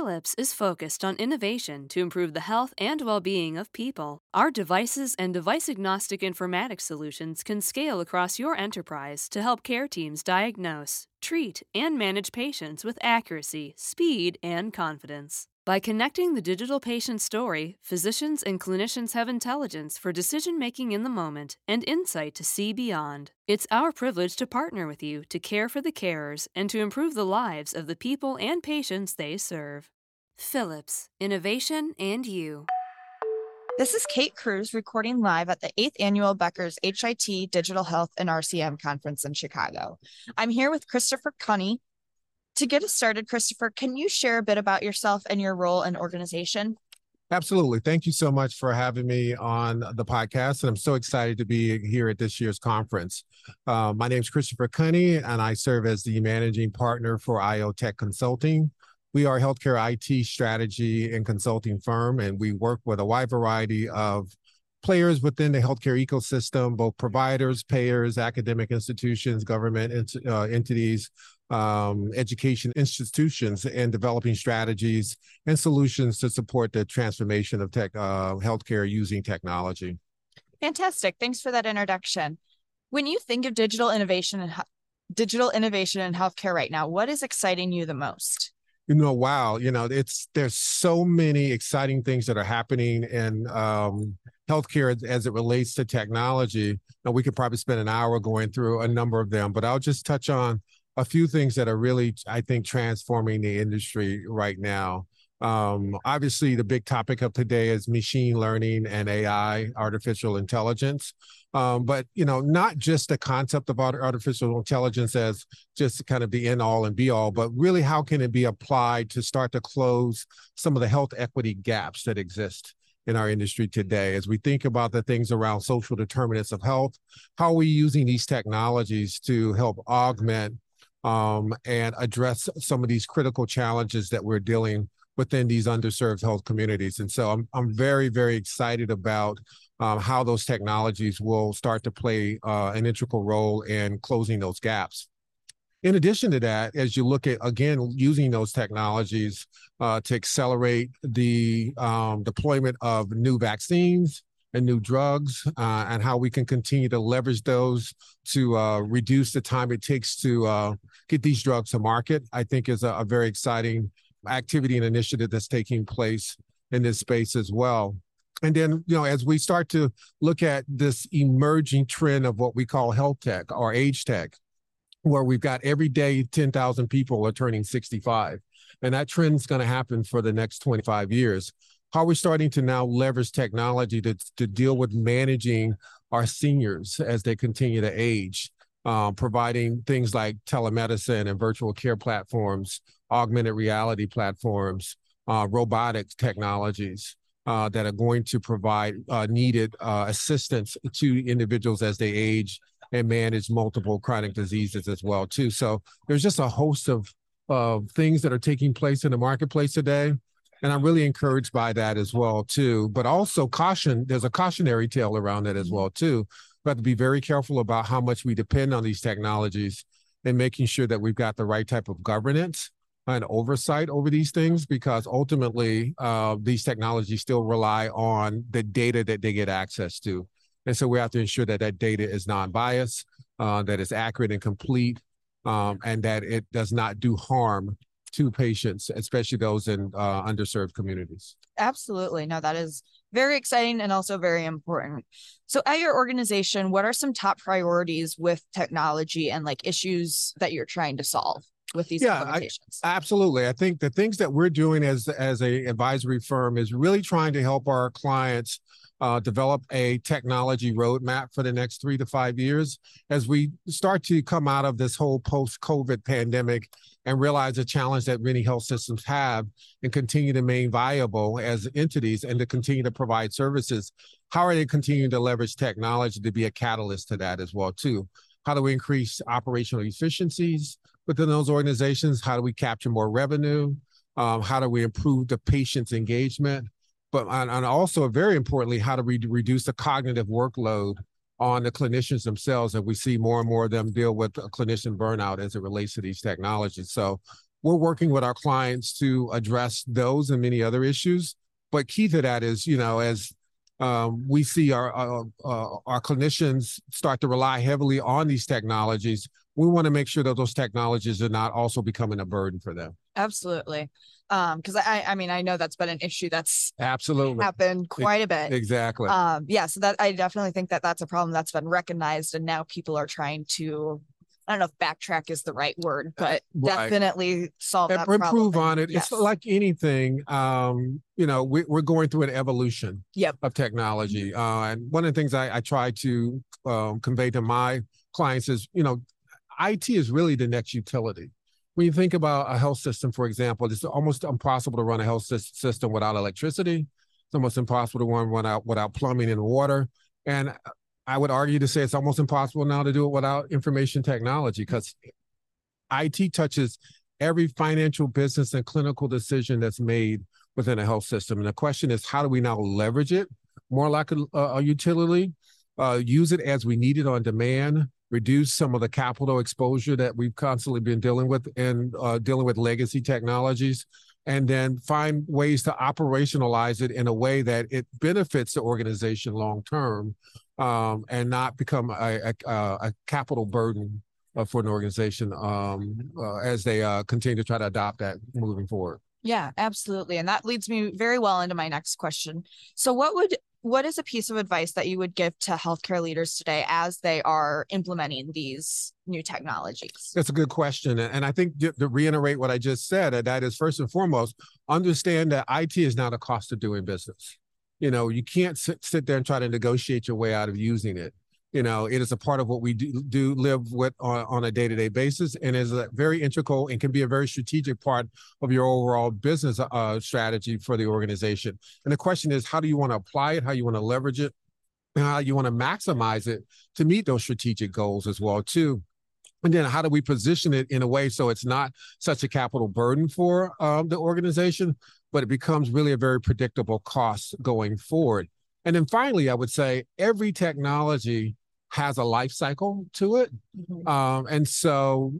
Philips is focused on innovation to improve the health and well being of people. Our devices and device agnostic informatics solutions can scale across your enterprise to help care teams diagnose, treat, and manage patients with accuracy, speed, and confidence. By connecting the digital patient story, physicians and clinicians have intelligence for decision making in the moment and insight to see beyond. It's our privilege to partner with you to care for the carers and to improve the lives of the people and patients they serve. Philips, Innovation and You. This is Kate Cruz recording live at the 8th Annual Becker's HIT Digital Health and RCM Conference in Chicago. I'm here with Christopher Kunney, to get us started, Christopher, can you share a bit about yourself and your role and organization? Absolutely. Thank you so much for having me on the podcast. And I'm so excited to be here at this year's conference. Uh, my name is Christopher Kunney, and I serve as the managing partner for IO Tech Consulting. We are a healthcare IT strategy and consulting firm, and we work with a wide variety of players within the healthcare ecosystem, both providers, payers, academic institutions, government ent- uh, entities, um, education institutions and developing strategies and solutions to support the transformation of tech uh, healthcare using technology. Fantastic. Thanks for that introduction. When you think of digital innovation and digital innovation in healthcare right now, what is exciting you the most? You know, wow, you know, it's there's so many exciting things that are happening in um, healthcare as it relates to technology. Now, we could probably spend an hour going through a number of them, but I'll just touch on a few things that are really, I think, transforming the industry right now. Um, obviously, the big topic of today is machine learning and AI, artificial intelligence. Um, but you know, not just the concept of artificial intelligence as just kind of the end all and be all, but really how can it be applied to start to close some of the health equity gaps that exist in our industry today as we think about the things around social determinants of health how are we using these technologies to help augment um, and address some of these critical challenges that we're dealing within these underserved health communities. And so I'm, I'm very, very excited about um, how those technologies will start to play uh, an integral role in closing those gaps. In addition to that, as you look at again using those technologies uh, to accelerate the um, deployment of new vaccines, and new drugs uh, and how we can continue to leverage those to uh, reduce the time it takes to uh, get these drugs to market, I think is a, a, very exciting activity and initiative that's taking place in this space as well. And then, you know, as we start to look at this emerging trend of what we call health tech or age tech, where we've got every day 10,000 people are turning 65. And that trend's going to happen for the next 25 years how are we're starting to now leverage technology to, to deal with managing our seniors as they continue to age, um, providing things like telemedicine and virtual care platforms, augmented reality platforms, uh, robotics technologies. Uh, that are going to provide uh, needed uh, assistance to individuals as they age and manage multiple chronic diseases as well too. So there's just a host of of things that are taking place in the marketplace today and I'm really encouraged by that as well too. But also caution, there's a cautionary tale around that as mm-hmm. well too. We have to be very careful about how much we depend on these technologies and making sure that we've got the right type of governance and oversight over these things because ultimately uh, these technologies still rely on the data that they get access to. And so we have to ensure that that data is non-biased, uh, that it's accurate and complete, um, and that it does not do harm to patients, especially those in uh, underserved communities. Absolutely. No, that is very exciting and also very important. So, at your organization, what are some top priorities with technology and like issues that you're trying to solve? with these yeah? I, absolutely. I think the things that we're doing as as a advisory firm is really trying to help our clients uh, develop a technology roadmap for the next three to five years as we start to come out of this whole post COVID pandemic and realize the challenge that many health systems have and continue to remain viable as entities and to continue to provide services. How are they continuing to leverage technology to be a catalyst to that as well too? How do we increase operational efficiencies within those organizations? How do we capture more revenue? Um, how do we improve the patient's engagement? But and, and also very importantly, how to re- reduce the cognitive workload on the clinicians themselves. And we see more and more of them deal with clinician burnout as it relates to these technologies. So we're working with our clients to address those and many other issues. But key to that is, you know, as um, we see our uh, uh, our clinicians start to rely heavily on these technologies, we want to make sure that those technologies are not also becoming a burden for them. Absolutely. Um, because I I mean I know that's been an issue that's absolutely happened quite a bit. Exactly. Um, yeah, so that I definitely think that that's a problem that's been recognized, and now people are trying to I don't know if backtrack is the right word, but right. definitely solve that problem. improve on it. Yes. It's like anything. Um, you know, we, are going through an evolution yep. of technology. Mm-hmm. Uh, and one of the things I, I try to um, convey to my clients is, you know, IT is really the next utility. When you think about a health system, for example, it's almost impossible to run a health system without electricity. It's almost impossible to run without without plumbing and water. And I would argue to say it's almost impossible now to do it without information technology because IT touches every financial, business, and clinical decision that's made within a health system. And the question is, how do we now leverage it more like a, a utility, uh, use it as we need it on demand, reduce some of the capital exposure that we've constantly been dealing with and uh, dealing with legacy technologies, and then find ways to operationalize it in a way that it benefits the organization long term um, and not become a, a, a capital burden uh, for an organization um, uh, as they uh, continue to try to adopt that moving forward. Yeah, absolutely. And that leads me very well into my next question. So what would what is a piece of advice that you would give to healthcare leaders today as they are implementing these new technologies? That's a good question. And I think to reiterate what I just said, uh, that is first and foremost, understand that IT is not a cost of doing business you know you can't sit, sit there and try to negotiate your way out of using it you know it is a part of what we do, do live with on, on a day-to-day basis and is a very integral and can be a very strategic part of your overall business uh, strategy for the organization. And the question is how do you want to apply it? How you want to leverage it? And how you want to maximize it to meet those strategic goals as well too. And then how do we position it in a way so it's not such a capital burden for um, the organization but it becomes really a very predictable cost going forward. And then finally, I would say every technology has a life cycle to it. Mm-hmm. Um, and so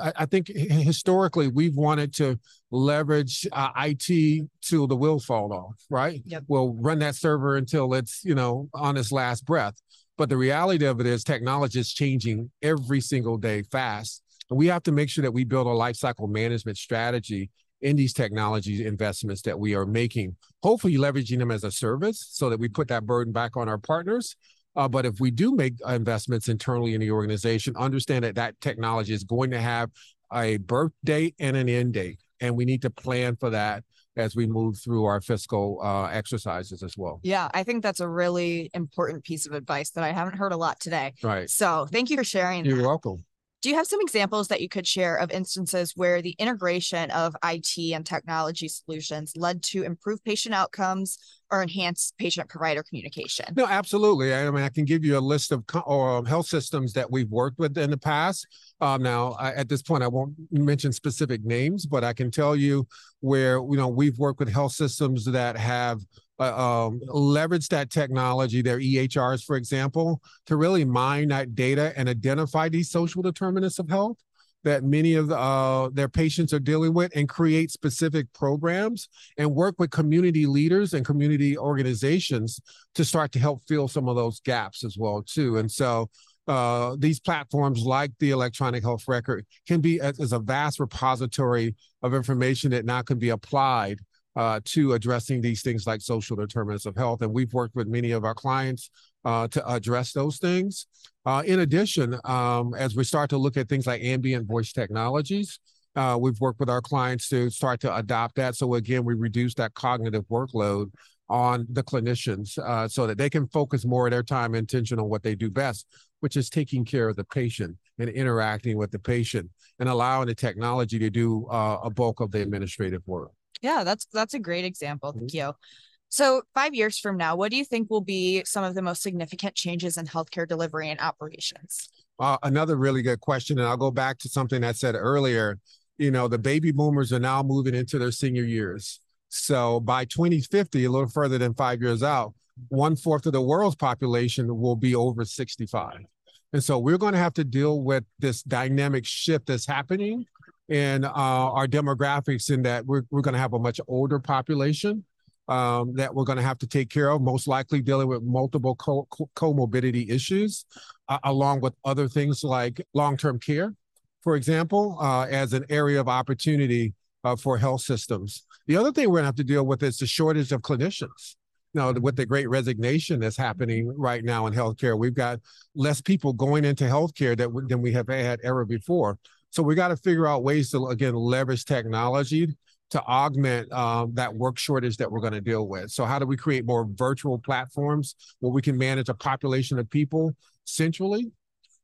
I, I, think historically we've wanted to leverage uh, IT till the wheels fall off, right? Yep. We'll run that server until it's, you know, on its last breath. But the reality of it is technology is changing every single day fast. And we have to make sure that we build a life cycle management strategy in these technology investments that we are making, hopefully leveraging them as a service so that we put that burden back on our partners. Uh, but if we do make investments internally in the organization, understand that that technology is going to have a birth date and an end date. And we need to plan for that as we move through our fiscal uh, exercises as well. Yeah, I think that's a really important piece of advice that I haven't heard a lot today. Right. So thank you for sharing. You're that. welcome. Do you have some examples that you could share of instances where the integration of IT and technology solutions led to improved patient outcomes or enhanced patient provider communication? No, absolutely. I mean, I can give you a list of uh, health systems that we've worked with in the past. Um, now, I, at this point, I won't mention specific names, but I can tell you where you know we've worked with health systems that have uh, um, leverage that technology, their EHRs, for example, to really mine that data and identify these social determinants of health that many of the, uh, their patients are dealing with and create specific programs and work with community leaders and community organizations to start to help fill some of those gaps as well too. And so uh, these platforms like the electronic health record can be as, a vast repository of information that now can be applied uh, to addressing these things like social determinants of health. And we've worked with many of our clients uh, to address those things. Uh, in addition, um, as we start to look at things like ambient voice technologies, uh, we've worked with our clients to start to adopt that. So again, we reduce that cognitive workload on the clinicians uh, so that they can focus more of their time and attention on what they do best, which is taking care of the patient and interacting with the patient and allowing the technology to do uh, a bulk of the administrative work. Yeah, that's that's a great example. Thank mm-hmm. you. So, five years from now, what do you think will be some of the most significant changes in healthcare delivery and operations? Uh, another really good question. And I'll go back to something I said earlier. You know, the baby boomers are now moving into their senior years. So, by 2050, a little further than five years out, one fourth of the world's population will be over 65. And so, we're going to have to deal with this dynamic shift that's happening in uh, our demographics in that we're, we're going to have a much older population um, that we're going to have to take care of, most likely dealing with multiple co- co- comorbidity issues, uh, along with other things like long term care, for example, uh, as an area of opportunity uh, for health systems. The other thing we're going to have to deal with is the shortage of clinicians. Know, with the great resignation that's happening right now in healthcare, we've got less people going into healthcare that, than we have had ever before. So we got to figure out ways to, again, leverage technology to augment um, that work shortage that we're going to deal with. So, how do we create more virtual platforms where we can manage a population of people centrally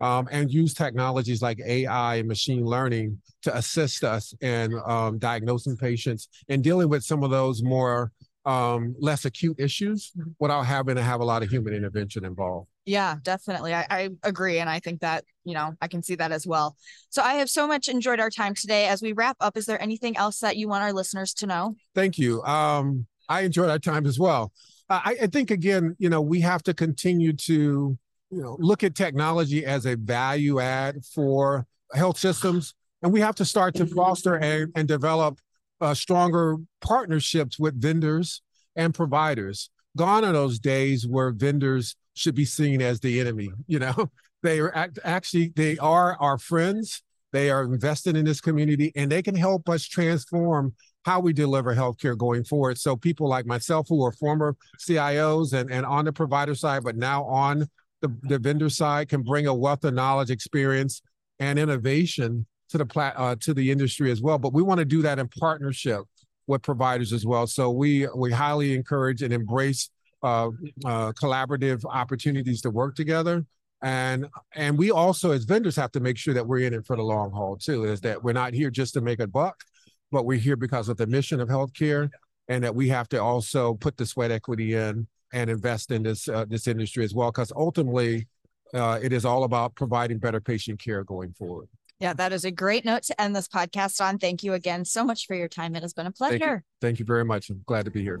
um, and use technologies like AI and machine learning to assist us in um, diagnosing patients and dealing with some of those more um, less acute issues without having to have a lot of human intervention involved. Yeah, definitely. I, I, agree. And I think that, you know, I can see that as well. So I have so much enjoyed our time today. As we wrap up, is there anything else that you want our listeners to know? Thank you. Um, I enjoyed our time as well. I, I think, again, you know, we have to continue to, you know, look at technology as a value add for health systems. And we have to start to foster and, and develop uh, stronger partnerships with vendors and providers. Gone are those days where vendors should be seen as the enemy. You know, they are act- actually they are our friends. They are invested in this community, and they can help us transform how we deliver healthcare going forward. So people like myself, who are former CIOs and, and on the provider side, but now on the, the vendor side, can bring a wealth of knowledge, experience, and innovation to the plat uh, to the industry as well. But we want to do that in partnership with providers as well. So we we highly encourage and embrace uh, uh, collaborative opportunities to work together. And and we also as vendors have to make sure that we're in it for the long haul too. Is that we're not here just to make a buck, but we're here because of the mission of healthcare, and that we have to also put the sweat equity in and invest in this uh, this industry as well. Because ultimately, uh, it is all about providing better patient care going forward. Yeah, that is a great note to end this podcast on. Thank you again so much for your time. It has been a pleasure. Thank you, Thank you very much. I'm glad to be here.